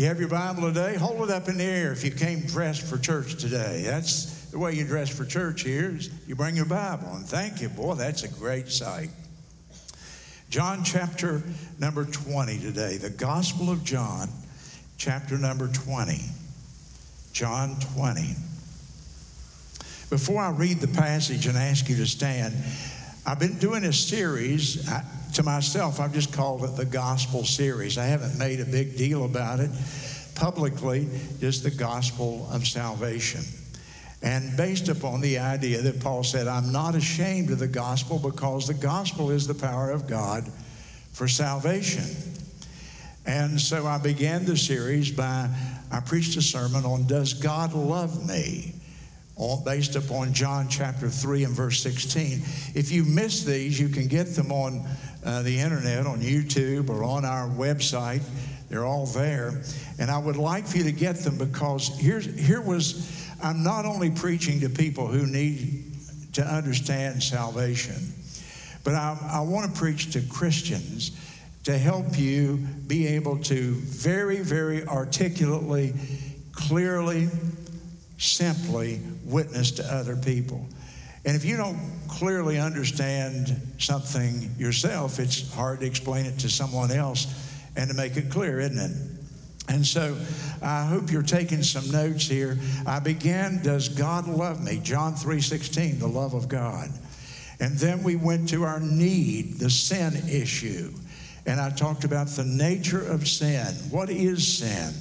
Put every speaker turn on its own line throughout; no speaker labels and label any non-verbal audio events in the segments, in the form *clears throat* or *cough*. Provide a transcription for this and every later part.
You have your Bible today? Hold it up in the air if you came dressed for church today. That's the way you dress for church here is you bring your Bible. And thank you, boy, that's a great sight. John chapter number 20 today, the Gospel of John, chapter number 20. John 20. Before I read the passage and ask you to stand, I've been doing a series. I, to myself, I've just called it the Gospel Series. I haven't made a big deal about it publicly, just the gospel of salvation. And based upon the idea that Paul said, I'm not ashamed of the gospel because the gospel is the power of God for salvation. And so I began the series by, I preached a sermon on Does God Love Me? based upon John chapter 3 and verse 16. If you miss these, you can get them on uh, the internet, on YouTube, or on our website. They're all there. And I would like for you to get them because here's, here was, I'm not only preaching to people who need to understand salvation, but I, I want to preach to Christians to help you be able to very, very articulately, clearly, simply witness to other people. And if you don't clearly understand something yourself, it's hard to explain it to someone else and to make it clear, isn't it? And so I hope you're taking some notes here. I began, Does God love me? John 3:16, the love of God. And then we went to our need, the sin issue. And I talked about the nature of sin. What is sin?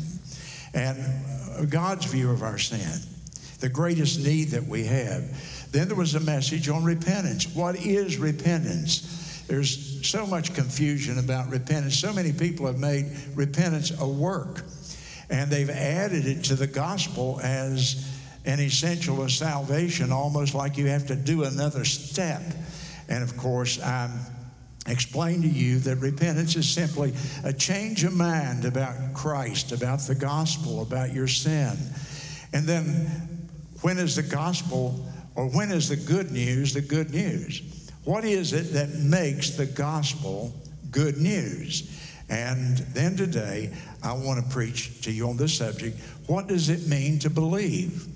And God's view of our sin, the greatest need that we have. Then there was a message on repentance. What is repentance? There's so much confusion about repentance. So many people have made repentance a work, and they've added it to the gospel as an essential of salvation, almost like you have to do another step. And of course, I'm explain to you that repentance is simply a change of mind about Christ, about the gospel, about your sin. And then when is the gospel or when is the good news the good news? What is it that makes the gospel good news? And then today, I want to preach to you on this subject. What does it mean to believe?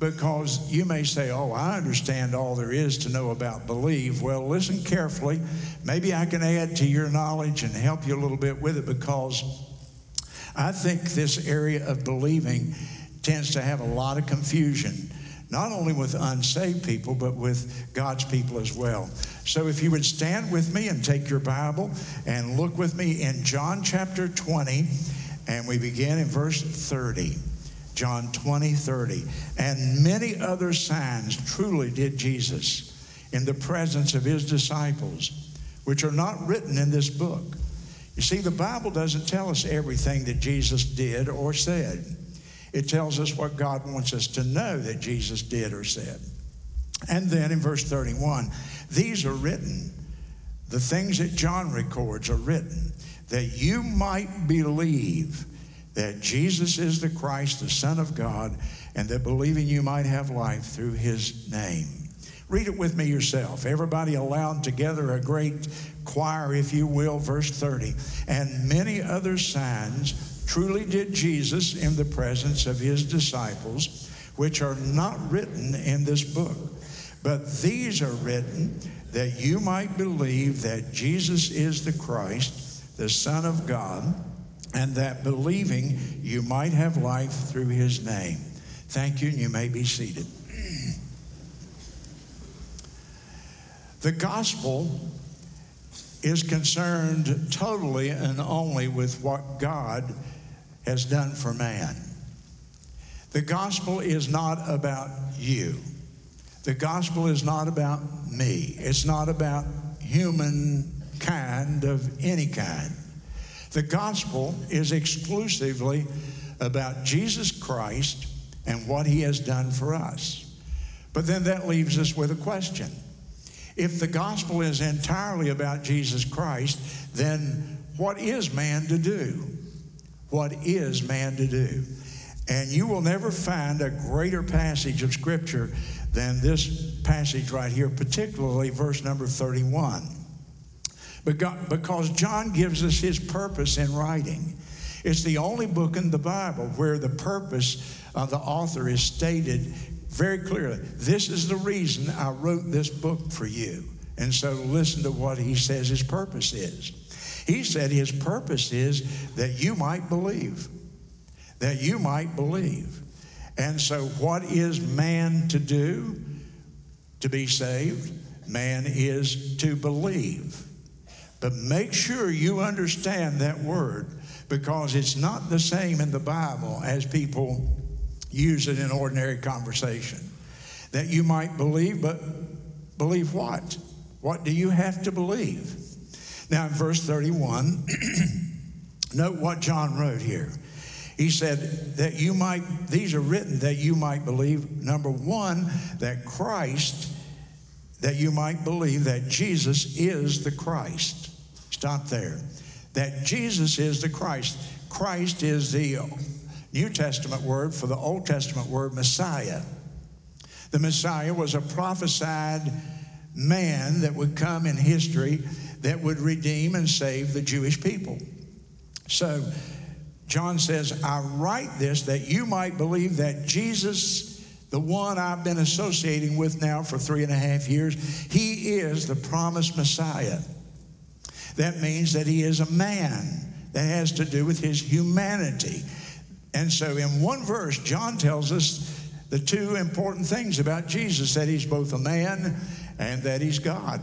Because you may say, Oh, I understand all there is to know about believe. Well, listen carefully. Maybe I can add to your knowledge and help you a little bit with it because I think this area of believing tends to have a lot of confusion not only with unsaved people, but with God's people as well. So if you would stand with me and take your Bible and look with me in John chapter 20, and we begin in verse 30. John 20, 30. And many other signs truly did Jesus in the presence of his disciples, which are not written in this book. You see, the Bible doesn't tell us everything that Jesus did or said. It tells us what God wants us to know that Jesus did or said. And then in verse 31, these are written, the things that John records are written, that you might believe that Jesus is the Christ, the Son of God, and that believing you might have life through his name. Read it with me yourself. Everybody aloud together, a great choir, if you will, verse 30. And many other signs truly did Jesus in the presence of his disciples, which are not written in this book. But these are written that you might believe that Jesus is the Christ, the Son of God, and that believing you might have life through his name. Thank you, and you may be seated. The gospel is concerned totally and only with what God has done for man. The gospel is not about you. The gospel is not about me. It's not about humankind of any kind. The gospel is exclusively about Jesus Christ and what he has done for us. But then that leaves us with a question. If the gospel is entirely about Jesus Christ, then what is man to do? What is man to do. And you will never find a greater passage of Scripture than this passage right here, particularly verse number 31. Because John gives us his purpose in writing. It's the only book in the Bible where the purpose of the author is stated very clearly. This is the reason I wrote this book for you. And so listen to what he says his purpose is. He said his purpose is that you might believe. That you might believe. And so, what is man to do to be saved? Man is to believe. But make sure you understand that word because it's not the same in the Bible as people use it in ordinary conversation. That you might believe, but believe what? What do you have to believe? Now, in verse 31, *clears throat* note what John wrote here. He said that you might, these are written that you might believe, number one, that Christ, that you might believe that Jesus is the Christ. Stop there. That Jesus is the Christ. Christ is the New Testament word for the Old Testament word Messiah. The Messiah was a prophesied man that would come in history that would redeem and save the Jewish people. So, John says, I write this that you might believe that Jesus, the one I've been associating with now for three and a half years, he is the promised Messiah. That means that he is a man. That has to do with his humanity. And so, in one verse, John tells us the two important things about Jesus that he's both a man and that he's God.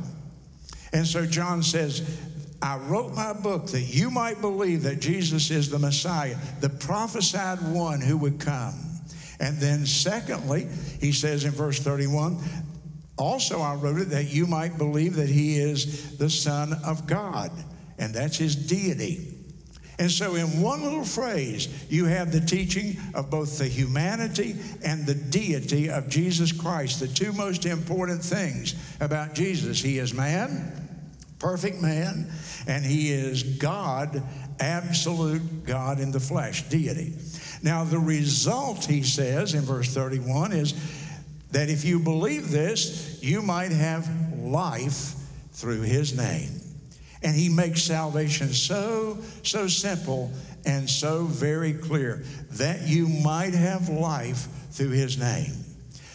And so John says, I wrote my book that you might believe that Jesus is the Messiah, the prophesied one who would come. And then, secondly, he says in verse 31, also I wrote it that you might believe that he is the Son of God, and that's his deity. And so, in one little phrase, you have the teaching of both the humanity and the deity of Jesus Christ, the two most important things about Jesus. He is man, perfect man, and he is God, absolute God in the flesh, deity. Now, the result, he says in verse 31, is that if you believe this, you might have life through his name. And he makes salvation so, so simple and so very clear that you might have life through his name.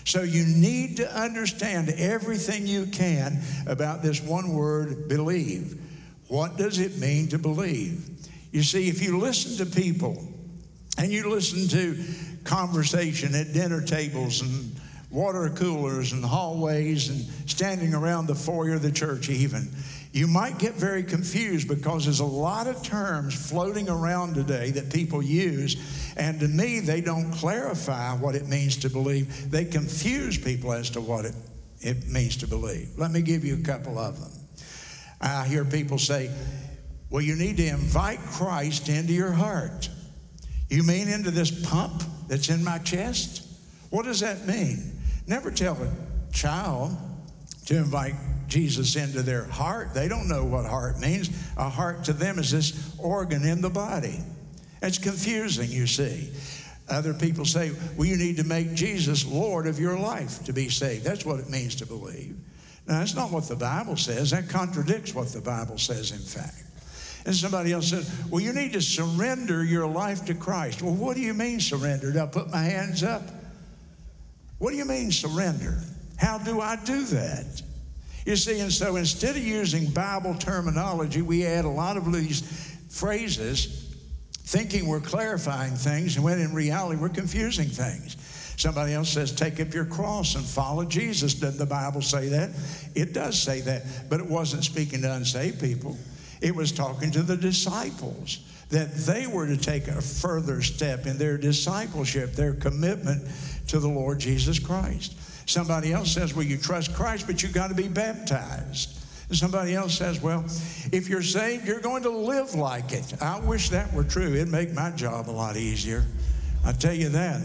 So you need to understand everything you can about this one word, believe. What does it mean to believe? You see, if you listen to people and you listen to conversation at dinner tables and water coolers and hallways and standing around the foyer of the church, even, you might get very confused because there's a lot of terms floating around today that people use, and to me, they don't clarify what it means to believe. They confuse people as to what it, it means to believe. Let me give you a couple of them. I hear people say, well, you need to invite Christ into your heart. You mean into this pump that's in my chest? What does that mean? Never tell a child to invite Jesus into their heart. They don't know what heart means. A heart to them is this organ in the body. It's confusing, you see. Other people say, well, you need to make Jesus Lord of your life to be saved. That's what it means to believe. Now, that's not what the Bible says. That contradicts what the Bible says, in fact. And somebody else said, well, you need to surrender your life to Christ. Well, what do you mean surrender? Do I put my hands up? What do you mean surrender? How do I do that? You see, and so instead of using Bible terminology, we add a lot of these phrases thinking we're clarifying things, and when in reality we're confusing things. Somebody else says, Take up your cross and follow Jesus. Doesn't the Bible say that? It does say that, but it wasn't speaking to unsaved people, it was talking to the disciples that they were to take a further step in their discipleship, their commitment to the Lord Jesus Christ. Somebody else says, well, you trust Christ, but you got to be baptized. Somebody else says, well, if you're saved, you're going to live like it. I wish that were true. It'd make my job a lot easier. I tell you that.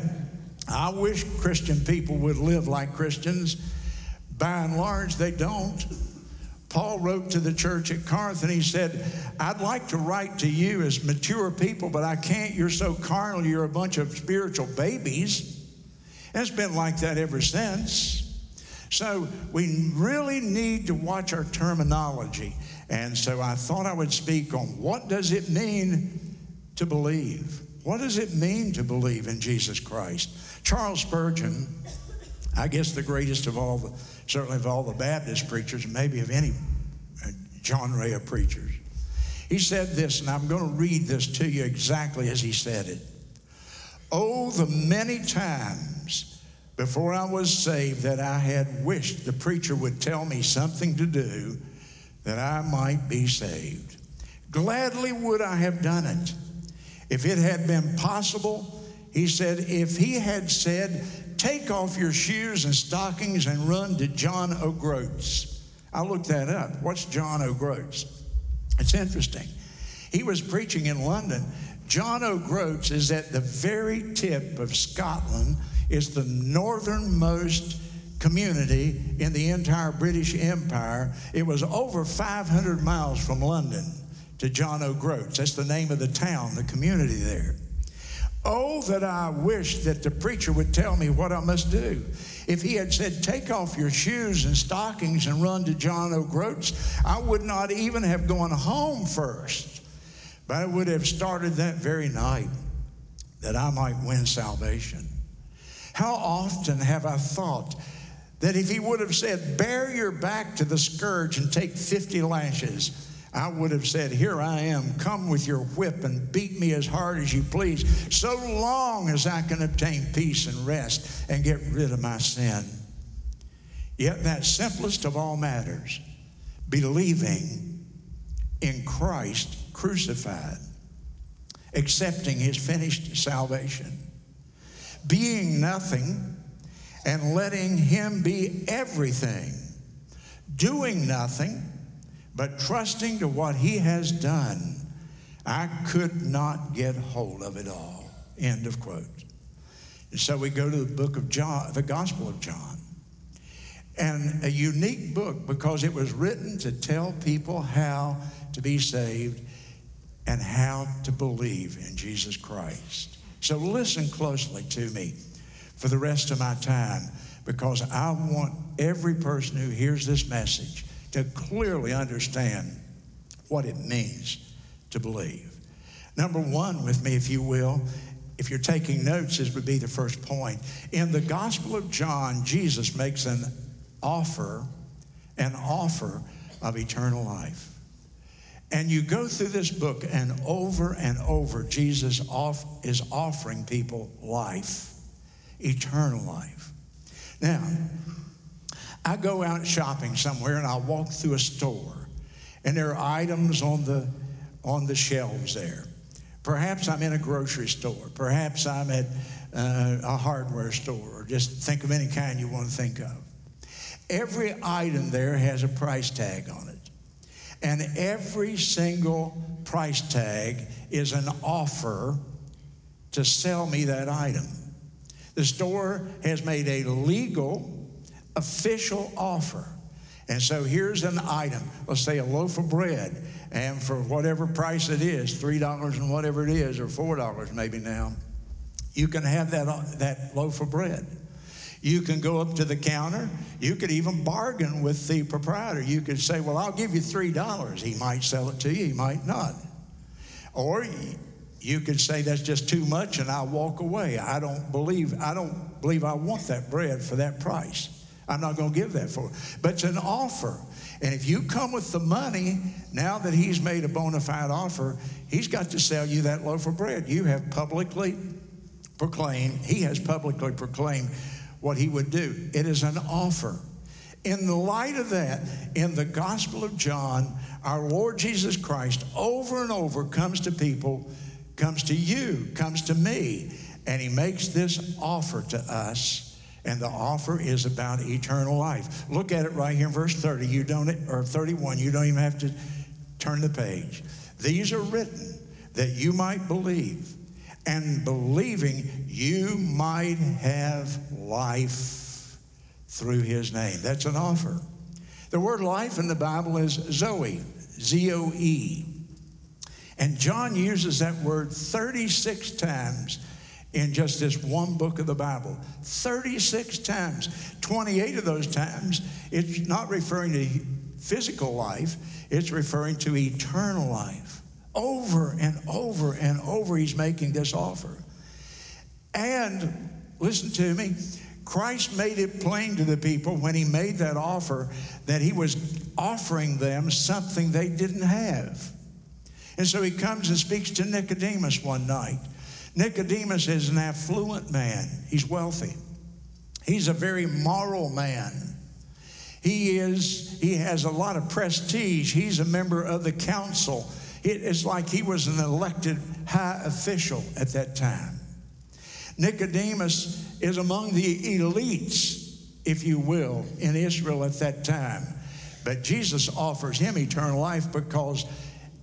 I wish Christian people would live like Christians. By and large, they don't. Paul wrote to the church at Corinth and he said, I'd like to write to you as mature people, but I can't. You're so carnal. You're a bunch of spiritual babies. It's been like that ever since. So we really need to watch our terminology. And so I thought I would speak on what does it mean to believe? What does it mean to believe in Jesus Christ? Charles Spurgeon, I guess the greatest of all, the, certainly of all the Baptist preachers, maybe of any uh, genre of preachers, he said this, and I'm going to read this to you exactly as he said it. Oh, the many times before I was saved that I had wished the preacher would tell me something to do that I might be saved. Gladly would I have done it. If it had been possible, he said, if he had said, Take off your shoes and stockings and run to John O'Groats. I looked that up. What's John O'Groats? It's interesting. He was preaching in London. John O'Groats is at the very tip of Scotland, is the northernmost community in the entire British Empire. It was over 500 miles from London to John O'Groats. That's the name of the town, the community there. Oh, that I wish that the preacher would tell me what I must do. If he had said, Take off your shoes and stockings and run to John O'Groats, I would not even have gone home first, but I would have started that very night that I might win salvation. How often have I thought that if he would have said, Bear your back to the scourge and take 50 lashes, I would have said, Here I am, come with your whip and beat me as hard as you please, so long as I can obtain peace and rest and get rid of my sin. Yet, that simplest of all matters, believing in Christ crucified, accepting his finished salvation, being nothing and letting him be everything, doing nothing but trusting to what he has done, I could not get hold of it all. End of quote. And so we go to the book of John, the Gospel of John. And a unique book because it was written to tell people how to be saved and how to believe in Jesus Christ. So listen closely to me for the rest of my time because I want every person who hears this message to clearly understand what it means to believe. Number one, with me, if you will, if you're taking notes, this would be the first point. In the Gospel of John, Jesus makes an offer, an offer of eternal life. And you go through this book, and over and over, Jesus off, is offering people life, eternal life. Now, I go out shopping somewhere and I walk through a store and there are items on the on the shelves there. Perhaps I'm in a grocery store. Perhaps I'm at uh, a hardware store, or just think of any kind you want to think of. Every item there has a price tag on it. And every single price tag is an offer to sell me that item. The store has made a legal official offer. And so here's an item, let's say a loaf of bread, and for whatever price it is, $3 and whatever it is, or $4 maybe now, you can have that, that loaf of bread. You can go up to the counter. You could even bargain with the proprietor. You could say, Well, I'll give you $3. He might sell it to you, he might not. Or you could say that's just too much and I'll walk away. I don't believe, I don't believe I want that bread for that price. I'm not going to give that for. But it's an offer. And if you come with the money, now that he's made a bona fide offer, he's got to sell you that loaf of bread. You have publicly proclaimed, he has publicly proclaimed what he would do. It is an offer. In the light of that, in the Gospel of John, our Lord Jesus Christ over and over comes to people, comes to you, comes to me, and he makes this offer to us and the offer is about eternal life. Look at it right here in verse 30. You don't, or 31. You don't even have to turn the page. These are written that you might believe, and believing you might have life through his name. That's an offer. The word life in the Bible is Zoe, Z O E. And John uses that word 36 times in just this one book of the Bible. 36 times. 28 of those times, it's not referring to physical life, it's referring to eternal life, Over and over and over, he's making this offer. And listen to me, Christ made it plain to the people when he made that offer that he was offering them something they didn't have. And so he comes and speaks to Nicodemus one night. Nicodemus is an affluent man, he's wealthy. He's a very moral man. He is he has a lot of prestige. He's a member of the council. It's like he was an elected high official at that time. Nicodemus is among the elites, if you will, in Israel at that time. But Jesus offers him eternal life because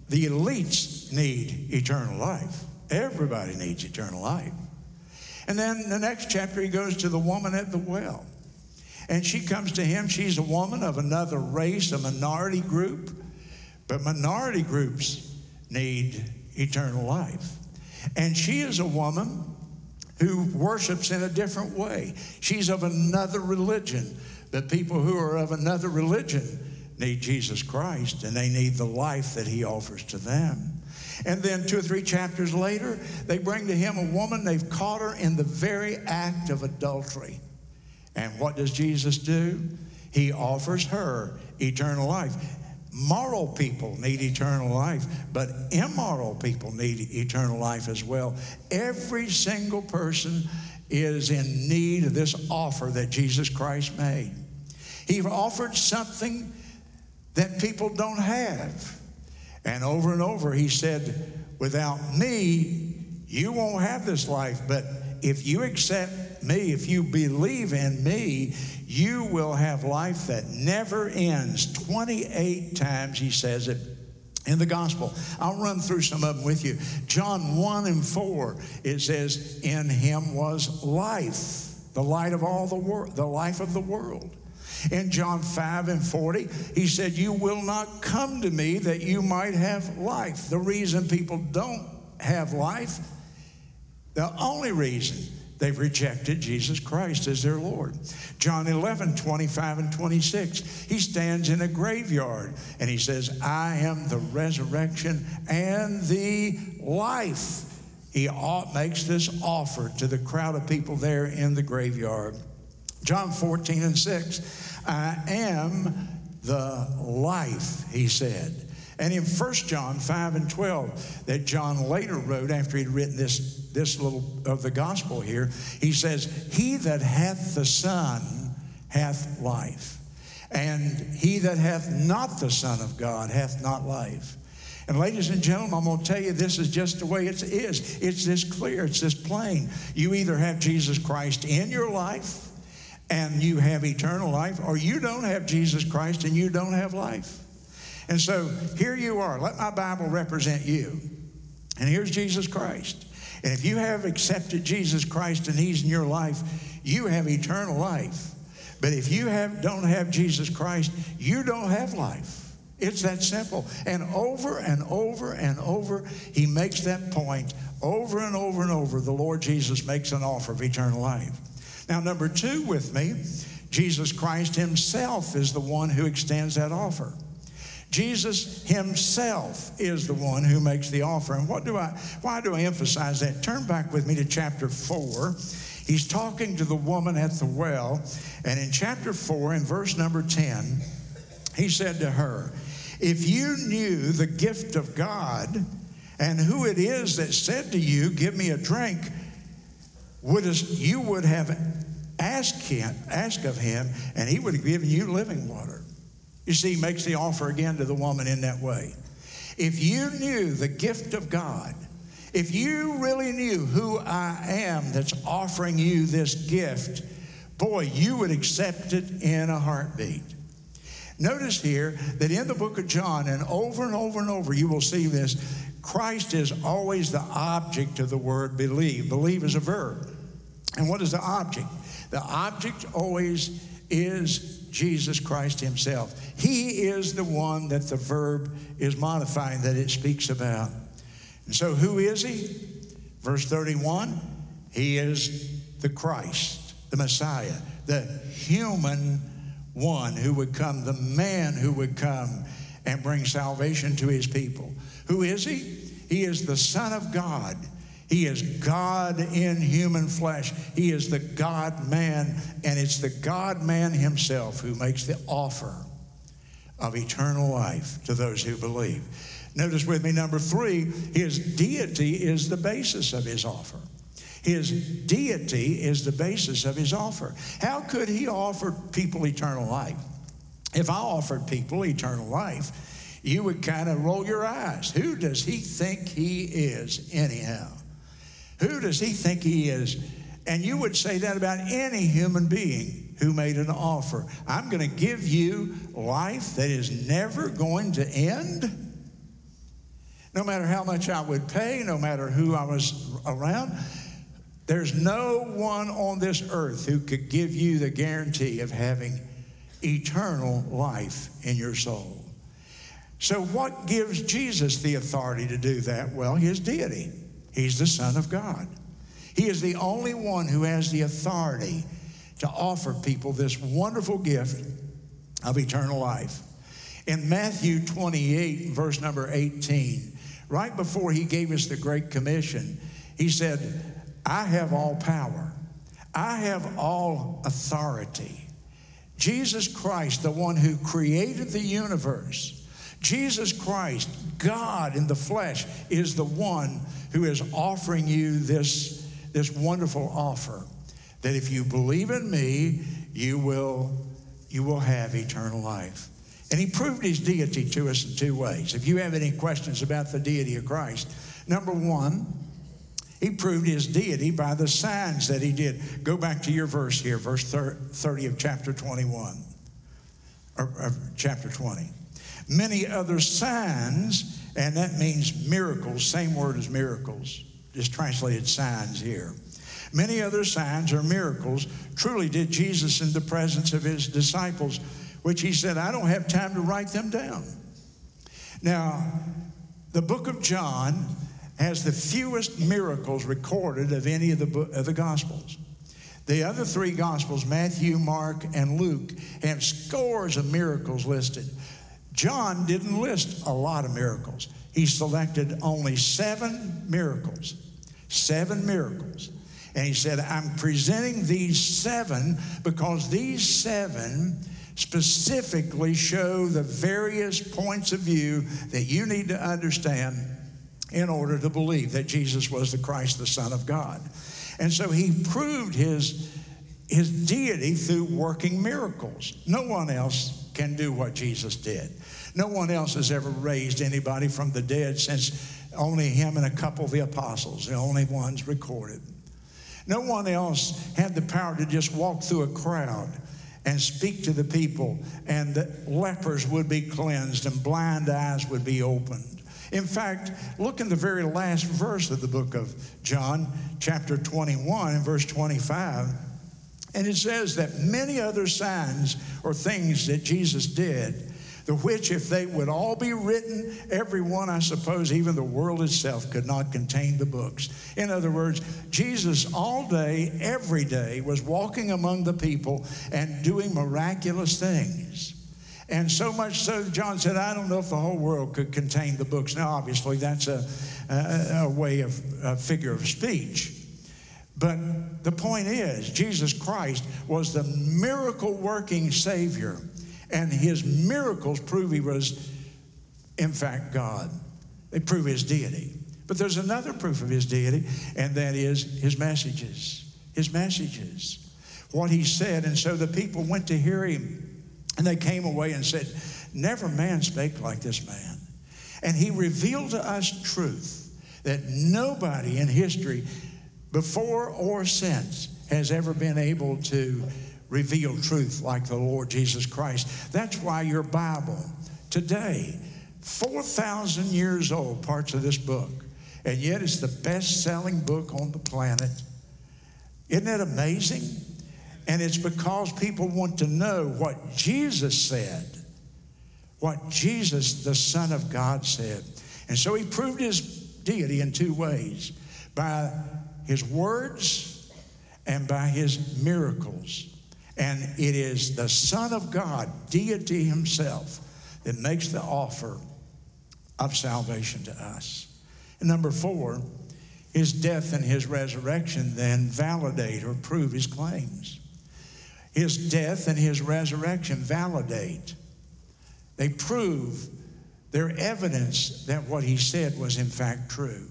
the elites need eternal life. Everybody needs eternal life. And then the next chapter, he goes to the woman at the well. And she comes to him. She's a woman of another race, a minority group. But minority groups need eternal life. And she is a woman who worships in a different way. She's of another religion. But people who are of another religion need Jesus Christ and they need the life that he offers to them. And then two or three chapters later, they bring to him a woman, they've caught her in the very act of adultery. And what does Jesus do? He offers her eternal life. Moral people need eternal life, but immoral people need eternal life as well. Every single person is in need of this offer that Jesus Christ made. He offered something that people don't have. And over and over, he said, Without me, you won't have this life. But if you me, if you believe in me, you will have life that never ends. 28 times he says it in the gospel. I'll run through some of them with you. John 1 and 4, it says, In him was life, the light of all the world, the life of the world. In John 5 and 40, he said, You will not come to me that you might have life. The reason people don't have life, the only reason they've rejected Jesus Christ as their Lord. John 11, 25 and 26, he stands in a graveyard and he says, I am the resurrection and the life. He makes this offer to the crowd of people there in the graveyard. John 14 and 6, I am the life, he said. And in 1 John 5 and 12, that John later wrote after he'd written this, this little of the gospel here, he says, He that hath the Son hath life. And he that hath not the Son of God hath not life. And ladies and gentlemen, I'm going to tell you this is just the way it is. It's this clear, it's this plain. You either have Jesus Christ in your life and you have eternal life, or you don't have Jesus Christ and you don't have life. And so here you are. Let my Bible represent you. And here's Jesus Christ. And if you have accepted Jesus Christ and He's in your life, you have eternal life. But if you have, don't have Jesus Christ, you don't have life. It's that simple. And over and over and over, He makes that point. Over and over and over, the Lord Jesus makes an offer of eternal life. Now, number two with me, Jesus Christ himself is the one who extends that offer. Jesus himself is the one who makes the offer. And what do I why do I emphasize that? Turn back with me to chapter 4. He's talking to the woman at the well, and in chapter 4 in verse number 10, he said to her, "If you knew the gift of God and who it is that said to you, give me a drink, would you would have asked him, asked of him, and he would have given you living water. You see, he makes the offer again to the woman in that way. If you knew the gift of God, if you really knew who I am that's offering you this gift, boy, you would accept it in a heartbeat. Notice here that in the book of John, and over and over and over, you will see this Christ is always the object of the word believe. Believe is a verb. And what is the object? The object always is Jesus Christ Himself. He is the one that the verb is modifying, that it speaks about. And so, who is He? Verse 31 He is the Christ, the Messiah, the human one who would come, the man who would come and bring salvation to his people. Who is he? He is the Son of God. He is God in human flesh. He is the God man, and it's the God man himself who makes the offer of eternal life to those who believe. Notice with me, number three, his deity is the basis of his offer. His deity is the basis of his offer. How could he offer people eternal life? If I offered people eternal life, you would kind of roll your eyes. Who does he think he is, anyhow? Who does he think he is? And you would say that about any human being who made an offer. I'm going to give you life that is never going to end. No matter how much I would pay, no matter who I was around, there's no one on this earth who could give you the guarantee of having eternal life in your soul. So, what gives Jesus the authority to do that? Well, his deity. He's the Son of God. He is the only one who has the authority to offer people this wonderful gift of eternal life. In Matthew 28, verse number 18, right before he gave us the Great Commission, he said, I have all power, I have all authority. Jesus Christ, the one who created the universe, Jesus Christ, God in the flesh, is the one who is offering you this, this wonderful offer that if you believe in me, you will, you will have eternal life. And he proved his deity to us in two ways. If you have any questions about the deity of Christ, number one, he proved his deity by the signs that he did. Go back to your verse here, verse 30 of chapter 21, or, or chapter 20. Many other signs, and that means miracles, same word as miracles, just translated signs here. Many other signs or miracles truly did Jesus in the presence of his disciples, which he said, I don't have time to write them down. Now, the book of John has the fewest miracles recorded of any of the, of the Gospels. The other three Gospels, Matthew, Mark, and Luke, have scores of miracles listed. John didn't list a lot of miracles. He selected only seven miracles. Seven miracles. And he said, I'm presenting these seven because these seven specifically show the various points of view that you need to understand in order to believe that Jesus was the Christ, the Son of God. And so he proved his, his deity through working miracles. No one else can do what Jesus did. No one else has ever raised anybody from the dead since only him and a couple of the apostles, the only ones recorded. No one else had the power to just walk through a crowd and speak to the people, and the lepers would be cleansed and blind eyes would be opened. In fact, look in the very last verse of the book of John, chapter 21, and verse 25. And it says that many other signs or things that Jesus did, the which, if they would all be written, every one, I suppose, even the world itself could not contain the books. In other words, Jesus all day, every day, was walking among the people and doing miraculous things. And so much so, John said, I don't know if the whole world could contain the books. Now, obviously, that's a, a, a way of a figure of speech. But the point is, Jesus Christ was the miracle working Savior, and his miracles prove he was, in fact, God. They prove his deity. But there's another proof of his deity, and that is his messages. His messages. What he said. And so the people went to hear him and they came away and said, Never man spake like this man. And he revealed to us truth that nobody in history, before or since, has ever been able to reveal truth like the Lord Jesus Christ. That's why your Bible today, 4,000 years old, parts of this book, and yet it's the best selling book on the planet. Isn't that amazing? And it's because people want to know what Jesus said, what Jesus, the Son of God, said. And so he proved his deity in two ways by his words and by his miracles. And it is the Son of God, deity himself, that makes the offer of salvation to us. And number four, his death and his resurrection then validate or prove his claims. His death and his resurrection validate, they prove, they're evidence that what he said was in fact true.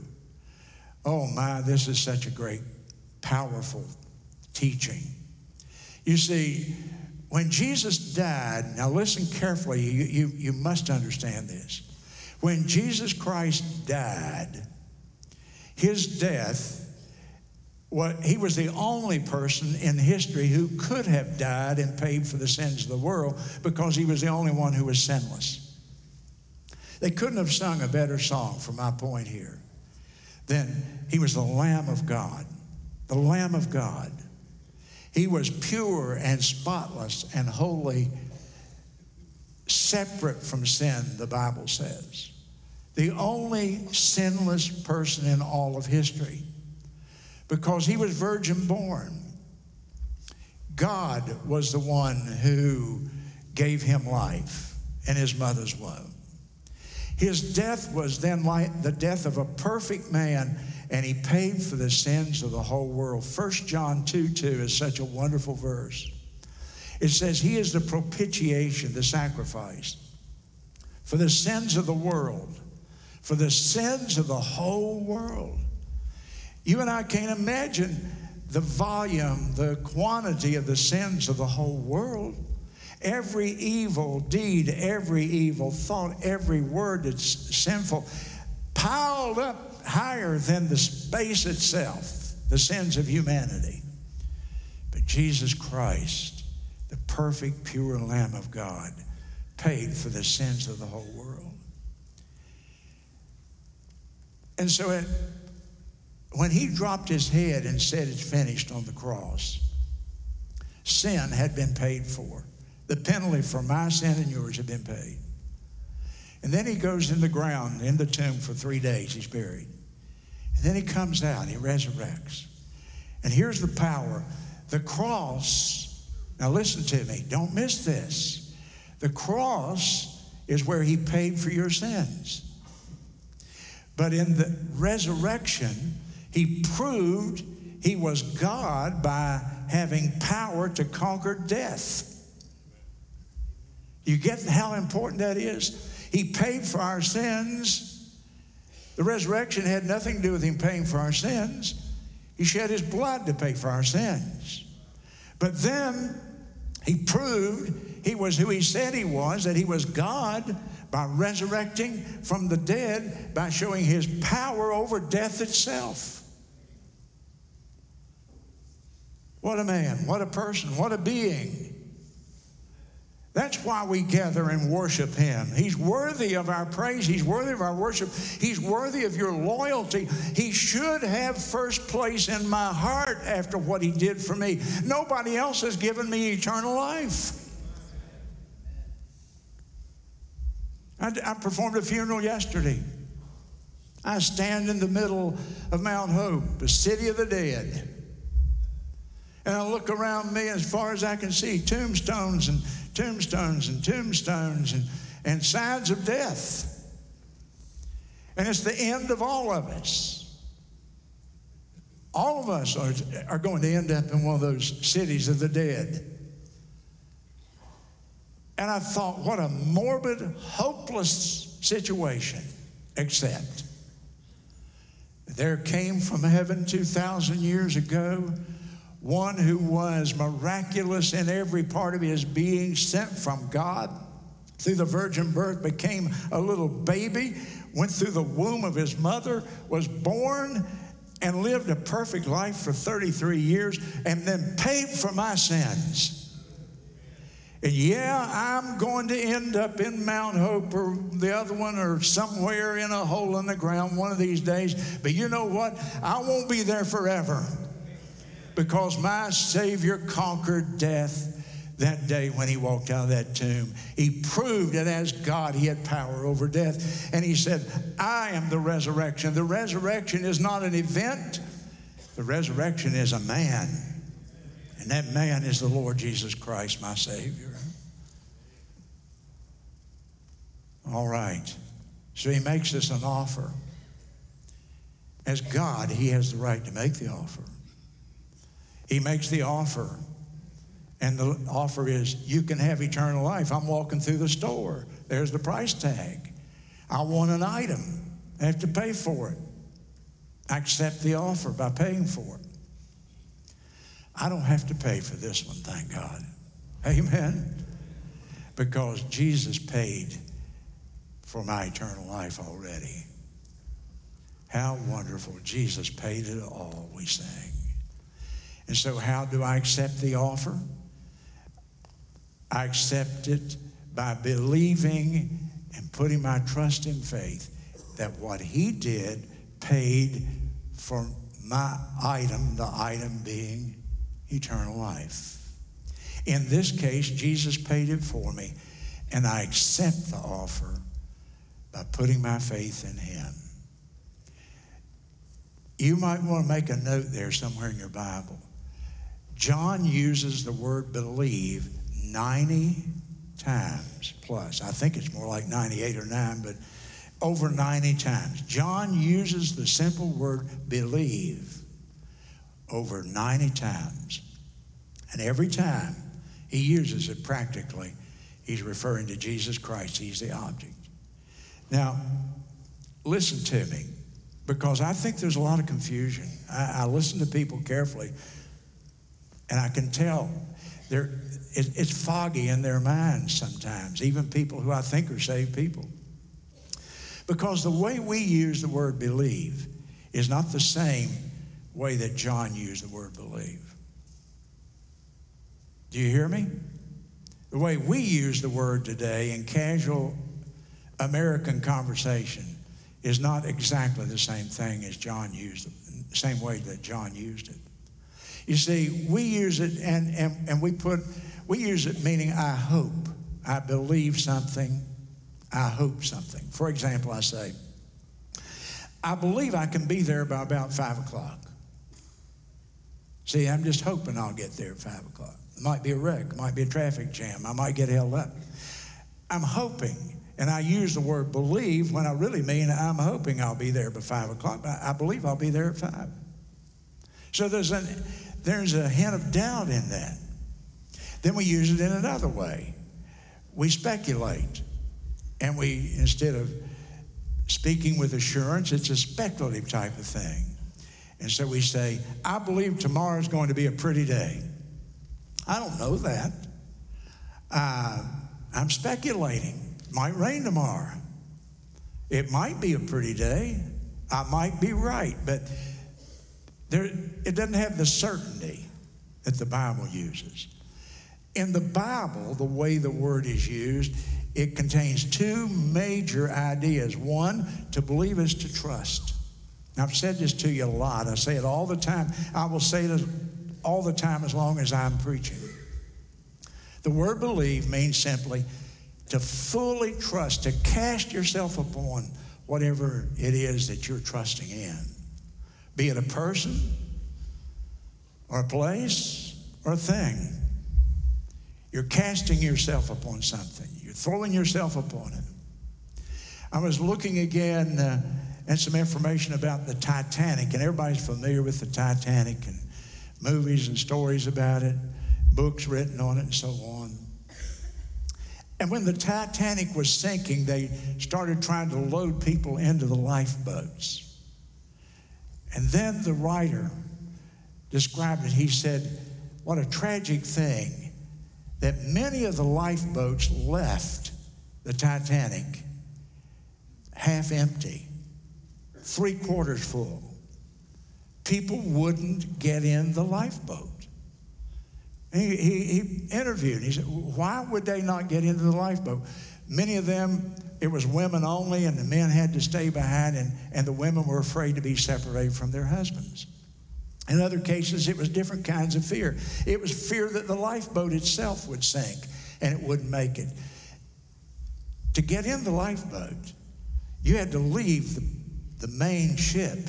Oh my, this is such a great, powerful teaching. You see, when Jesus died, now listen carefully, you, you, you must understand this. When Jesus Christ died, his death, what, he was the only person in history who could have died and paid for the sins of the world because he was the only one who was sinless. They couldn't have sung a better song, from my point here, than he was the Lamb of God. The Lamb of God. He was pure and spotless and holy, separate from sin, the Bible says the only sinless person in all of history because he was virgin born. God was the one who gave him life in his mother's womb. His death was then like the death of a perfect man, and he paid for the sins of the whole world. 1 John 2 2 is such a wonderful verse. It says, He is the propitiation, the sacrifice for the sins of the world for the sins of the whole world. You and I can't imagine the volume, the quantity of the sins of the whole world. Every evil deed, every evil thought, every word that's sinful, piled up higher than the space itself, the sins of humanity. But Jesus Christ, the perfect, pure Lamb of God, paid for the sins of the whole world. And so it, when he dropped his head and said, It's finished on the cross, sin had been paid for. The penalty for my sin and yours had been paid. And then he goes in the ground, in the tomb for three days, he's buried. And then he comes out, he resurrects. And here's the power the cross, now listen to me, don't miss this. The cross is where he paid for your sins. But in the resurrection, he proved he was God by having power to conquer death. You get how important that is? He paid for our sins. The resurrection had nothing to do with him paying for our sins. He shed his blood to pay for our sins. But then he proved he was who he said he was, that he was God by resurrecting from the dead, by showing his power over death itself. What a man, what a person, what a being. That's why we gather and worship him. He's worthy of our praise. He's worthy of our worship. He's worthy of your loyalty. He should have first place in my heart after what he did for me. Nobody else has given me eternal life. I, I performed a funeral yesterday. I stand in the middle of Mount Hope, the city of the dead. And I look around me as far as I can see tombstones and tombstones and tombstones and, and signs of death. And it's the end of all of us. All of us are, are going to end up in one of those cities of the dead. And I thought, what a morbid, hopeless situation, except there came from heaven 2,000 years ago one who was miraculous in every part of his being, sent from God through the virgin birth, became a little baby, went through the womb of his mother, was born, and lived a perfect life for 33 years, and then paid for my sins. And yeah, I'm going to end up in Mount Hope or the other one or somewhere in a hole in the ground one of these days. But you know what? I won't be there forever because my Savior conquered death that day when he walked out of that tomb. He proved that as God, he had power over death. And he said, I am the resurrection. The resurrection is not an event, the resurrection is a man. And that man is the Lord Jesus Christ, my Savior. All right. So he makes us an offer. As God, he has the right to make the offer. He makes the offer. And the offer is, you can have eternal life. I'm walking through the store. There's the price tag. I want an item. I have to pay for it. I accept the offer by paying for it. I don't have to pay for this one, thank God. Amen. Because Jesus paid for my eternal life already. How wonderful. Jesus paid it all, we sang. And so, how do I accept the offer? I accept it by believing and putting my trust in faith that what He did paid for my item, the item being eternal life. In this case, Jesus paid it for me, and I accept the offer by putting my faith in Him. You might want to make a note there somewhere in your Bible. John uses the word believe 90 times plus. I think it's more like 98 or 9, but over 90 times. John uses the simple word believe over 90 times. And every time he uses it practically, he's referring to Jesus Christ. He's the object. Now, listen to me, because I think there's a lot of confusion. I, I listen to people carefully, and I can tell it, it's foggy in their minds sometimes, even people who I think are saved people. Because the way we use the word believe is not the same way that John used the word believe. Do you hear me? The way we use the word today in casual American conversation is not exactly the same thing as John used it, the same way that John used it. You see, we use it and, and, and we put, we use it meaning I hope, I believe something, I hope something. For example, I say, I believe I can be there by about five o'clock. See, I'm just hoping I'll get there at five o'clock. It might be a wreck, it might be a traffic jam, I might get held up. I'm hoping, and I use the word believe when I really mean I'm hoping I'll be there by five o'clock. I believe I'll be there at five. So there's an there's a hint of doubt in that. Then we use it in another way. We speculate. And we, instead of speaking with assurance, it's a speculative type of thing. And so we say, I believe tomorrow is going to be a pretty day. I don't know that. Uh, I'm speculating. It might rain tomorrow. It might be a pretty day. I might be right, but there, it doesn't have the certainty that the Bible uses. In the Bible, the way the word is used, it contains two major ideas. One, to believe is to trust. I've said this to you a lot. I say it all the time. I will say it all the time as long as I'm preaching. The word believe means simply to fully trust, to cast yourself upon whatever it is that you're trusting in, be it a person or a place or a thing. You're casting yourself upon something, you're throwing yourself upon it. I was looking again uh, at some information about the Titanic, and everybody's familiar with the Titanic and movies and stories about it, books written on it, and so on. And when the Titanic was sinking, they started trying to load people into the lifeboats. And then the writer described it. He said, What a tragic thing that many of the lifeboats left the Titanic half empty, three quarters full. People wouldn't get in the lifeboat. He, he, he interviewed. He said, Why would they not get into the lifeboat? Many of them, it was women only, and the men had to stay behind, and, and the women were afraid to be separated from their husbands. In other cases, it was different kinds of fear. It was fear that the lifeboat itself would sink and it wouldn't make it. To get in the lifeboat, you had to leave the, the main ship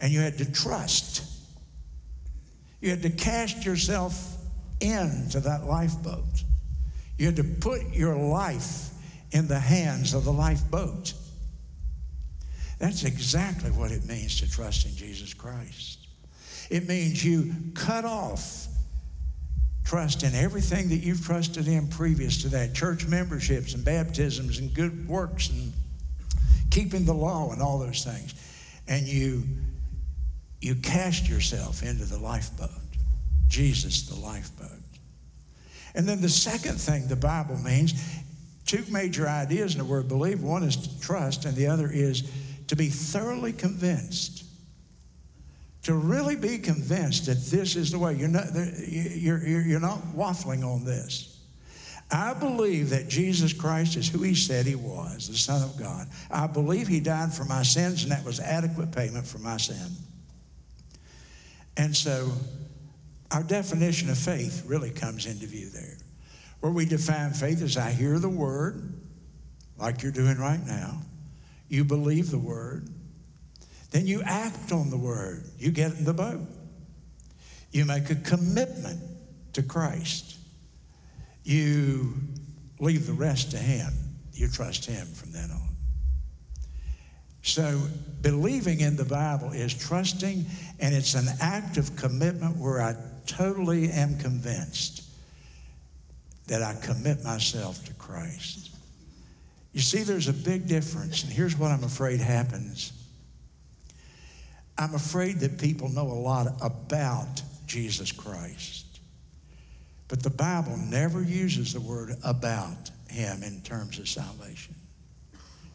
and you had to trust. You had to cast yourself into that lifeboat. You had to put your life in the hands of the lifeboat. That's exactly what it means to trust in Jesus Christ. It means you cut off trust in everything that you've trusted in previous to that church memberships and baptisms and good works and keeping the law and all those things. And you, you cast yourself into the lifeboat, Jesus, the lifeboat. And then the second thing the Bible means two major ideas in the word believe one is to trust, and the other is to be thoroughly convinced. To really be convinced that this is the way. You're not, you're, you're, you're not waffling on this. I believe that Jesus Christ is who he said he was, the Son of God. I believe he died for my sins, and that was adequate payment for my sin. And so our definition of faith really comes into view there. Where we define faith is I hear the word, like you're doing right now. You believe the word. Then you act on the word. You get in the boat. You make a commitment to Christ. You leave the rest to Him. You trust Him from then on. So, believing in the Bible is trusting, and it's an act of commitment where I totally am convinced that I commit myself to Christ. You see, there's a big difference, and here's what I'm afraid happens. I'm afraid that people know a lot about Jesus Christ. But the Bible never uses the word about him in terms of salvation.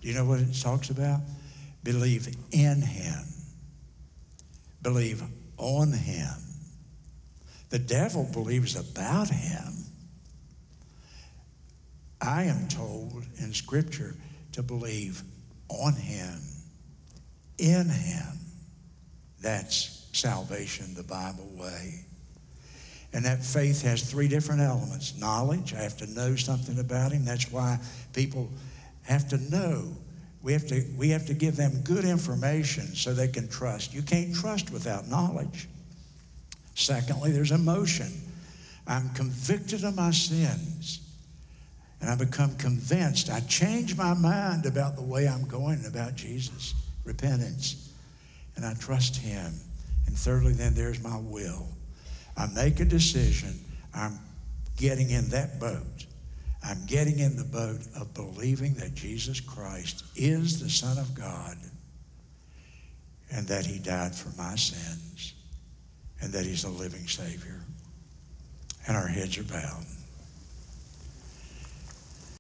Do you know what it talks about? Believe in him, believe on him. The devil believes about him. I am told in Scripture to believe on him, in him. That's salvation the Bible way. And that faith has three different elements knowledge, I have to know something about him. That's why people have to know. We have to, we have to give them good information so they can trust. You can't trust without knowledge. Secondly, there's emotion. I'm convicted of my sins and I become convinced. I change my mind about the way I'm going about Jesus, repentance, and I trust Him. And thirdly, then there's my will. I make a decision. I'm getting in that boat. I'm getting in the boat of believing that Jesus Christ is the Son of God and that He died for my sins and that He's a living Savior. And our heads are bowed.